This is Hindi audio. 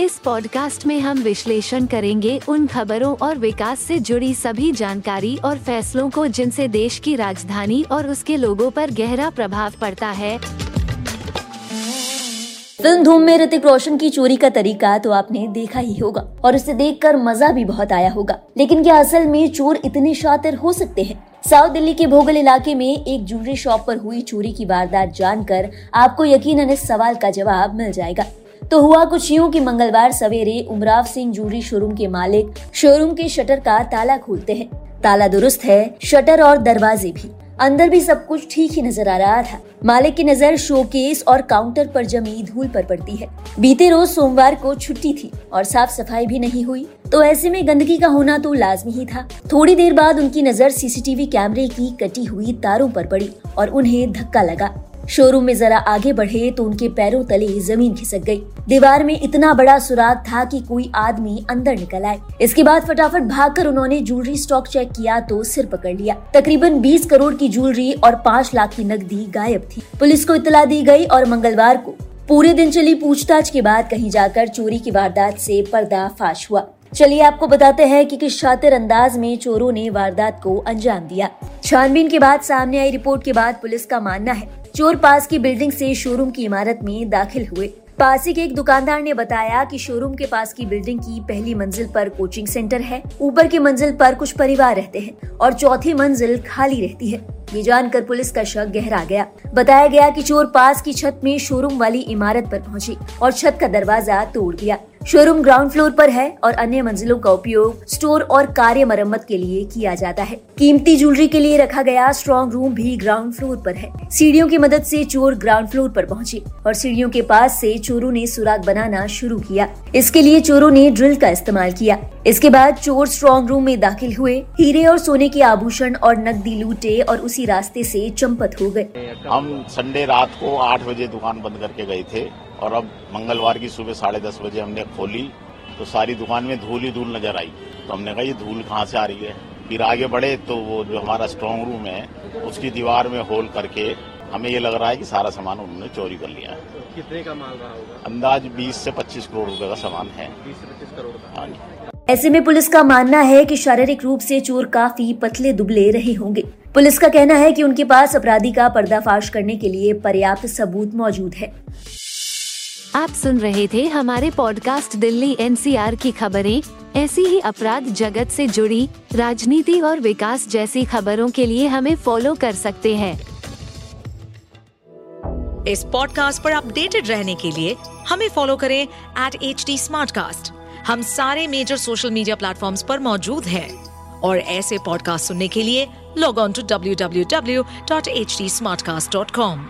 इस पॉडकास्ट में हम विश्लेषण करेंगे उन खबरों और विकास से जुड़ी सभी जानकारी और फैसलों को जिनसे देश की राजधानी और उसके लोगों पर गहरा प्रभाव पड़ता है। फ़िल्म धूम में ऋतिक रोशन की चोरी का तरीका तो आपने देखा ही होगा, और उसे देखकर मज़ा भी बहुत आया होगा। लेकिन क्या असल में चोर इतने शातिर हो सकते हैं? साउथ दिल्ली के भोगल इलाके में एक ज्वेलरी शॉप पर हुई चोरी की वारदात जानकर आपको यकीनन इस सवाल का जवाब मिल जाएगा। तो हुआ कुछ यूँ कि मंगलवार सवेरे उमराव सिंह जूरी शोरूम के मालिक शोरूम के शटर का ताला खोलते हैं। ताला दुरुस्त है, शटर और दरवाजे भी। अंदर भी सब कुछ ठीक ही नज़र आ रहा था। मालिक की नज़र शोकेस और काउंटर पर जमी धूल पर पड़ती है। बीते रोज सोमवार को छुट्टी थी और साफ़ सफ़ाई भी नहीं हुई। तो ऐसे में गंदगी का होना तो लाजमी ही था। थोड़ी देर बाद उनकी नज़र सीसीटीवी कैमरे की कटी हुई तारों पर पड़ी और उन्हें धक्का लगा। शोरूम में जरा आगे बढ़े तो उनके पैरों तले ज़मीन खिसक गई। दीवार में इतना बड़ा सुराग था कि कोई आदमी अंदर निकल आए। इसके बाद फटाफट भागकर उन्होंने ज्वेलरी स्टॉक चेक किया तो सिर पकड़ लिया। तकरीबन 20 करोड़ की ज्वेलरी और 5 लाख की नकदी गायब थी। पुलिस को इतला दी गई और मंगलवार को पूरे दिन चली पूछताछ के बाद कहीं जाकर चोरी की वारदात से पर्दाफाश हुआ। चलिए आपको बताते हैं कि किस शातिर अंदाज में चोरों ने वारदात को अंजाम दिया। छानबीन के बाद सामने आई रिपोर्ट के बाद पुलिस का मानना है चोर पास की बिल्डिंग से शोरूम की इमारत में दाखिल हुए। पासी के एक दुकानदार ने बताया कि शोरूम के पास की बिल्डिंग की पहली मंजिल पर कोचिंग सेंटर है। ऊपर की मंजिल पर कुछ परिवार रहते हैं और चौथी मंजिल खाली रहती है। ये जानकर पुलिस का शक गहरा गया। बताया गया कि चोर पास की छत में शोरूम वाली इमारत पर पहुँचे और छत का दरवाज़ा तोड़ दिया। शोरूम ग्राउंड फ्लोर पर है और अन्य मंजिलों का उपयोग स्टोर और कार्य मरम्मत के लिए किया जाता है। कीमती ज्वेलरी के लिए रखा गया स्ट्रॉन्ग रूम भी ग्राउंड फ्लोर पर है। सीढ़ियों की मदद से चोर ग्राउंड फ्लोर पर पहुँचे और सीढ़ियों के पास से चोरों ने सुराग बनाना शुरू किया। इसके लिए चोरों ने ड्रिल का इस्तेमाल किया। इसके बाद चोर स्ट्रॉन्ग रूम में दाखिल हुए। हीरे और सोने के आभूषण और नकदी लूटे और उसी रास्ते से चंपत हो गए। हम संडे रात को आठ बजे दुकान बंद करके गए थे। और अब मंगलवार की सुबह साढ़े दस बजे हमने खोली तो सारी दुकान में धूल ही धूल नज़र आई। तो हमने कहा ये धूल कहाँ से आ रही है? फिर आगे बढ़े तो वो जो हमारा स्ट्रांग रूम है उसकी दीवार में होल करके हमें ये लग रहा है कि सारा सामान उन्होंने चोरी कर लिया है। कितने का माल रहा होगा? अंदाज 20 से 25 करोड़ रुपए का सामान है। बीस से पच्चीस करोड़ का। हाँ जी। ऐसे में पुलिस का मानना है कि शारीरिक रूप से चोर काफ़ी पतले दुबले रहे होंगे। पुलिस का कहना है कि उनके पास अपराधी का पर्दाफाश करने के लिए पर्याप्त सबूत मौजूद है। आप सुन रहे थे हमारे पॉडकास्ट दिल्ली एनसीआर की खबरें। ऐसी ही अपराध जगत से जुड़ी, राजनीति और विकास जैसी खबरों के लिए हमें फॉलो कर सकते हैं। इस पॉडकास्ट पर अपडेटेड रहने के लिए हमें फॉलो करें एट एच हम सारे मेजर सोशल मीडिया प्लेटफॉर्म्स पर मौजूद हैं। और ऐसे पॉडकास्ट सुनने के लिए log on to W W W dot H D Smartcast dot com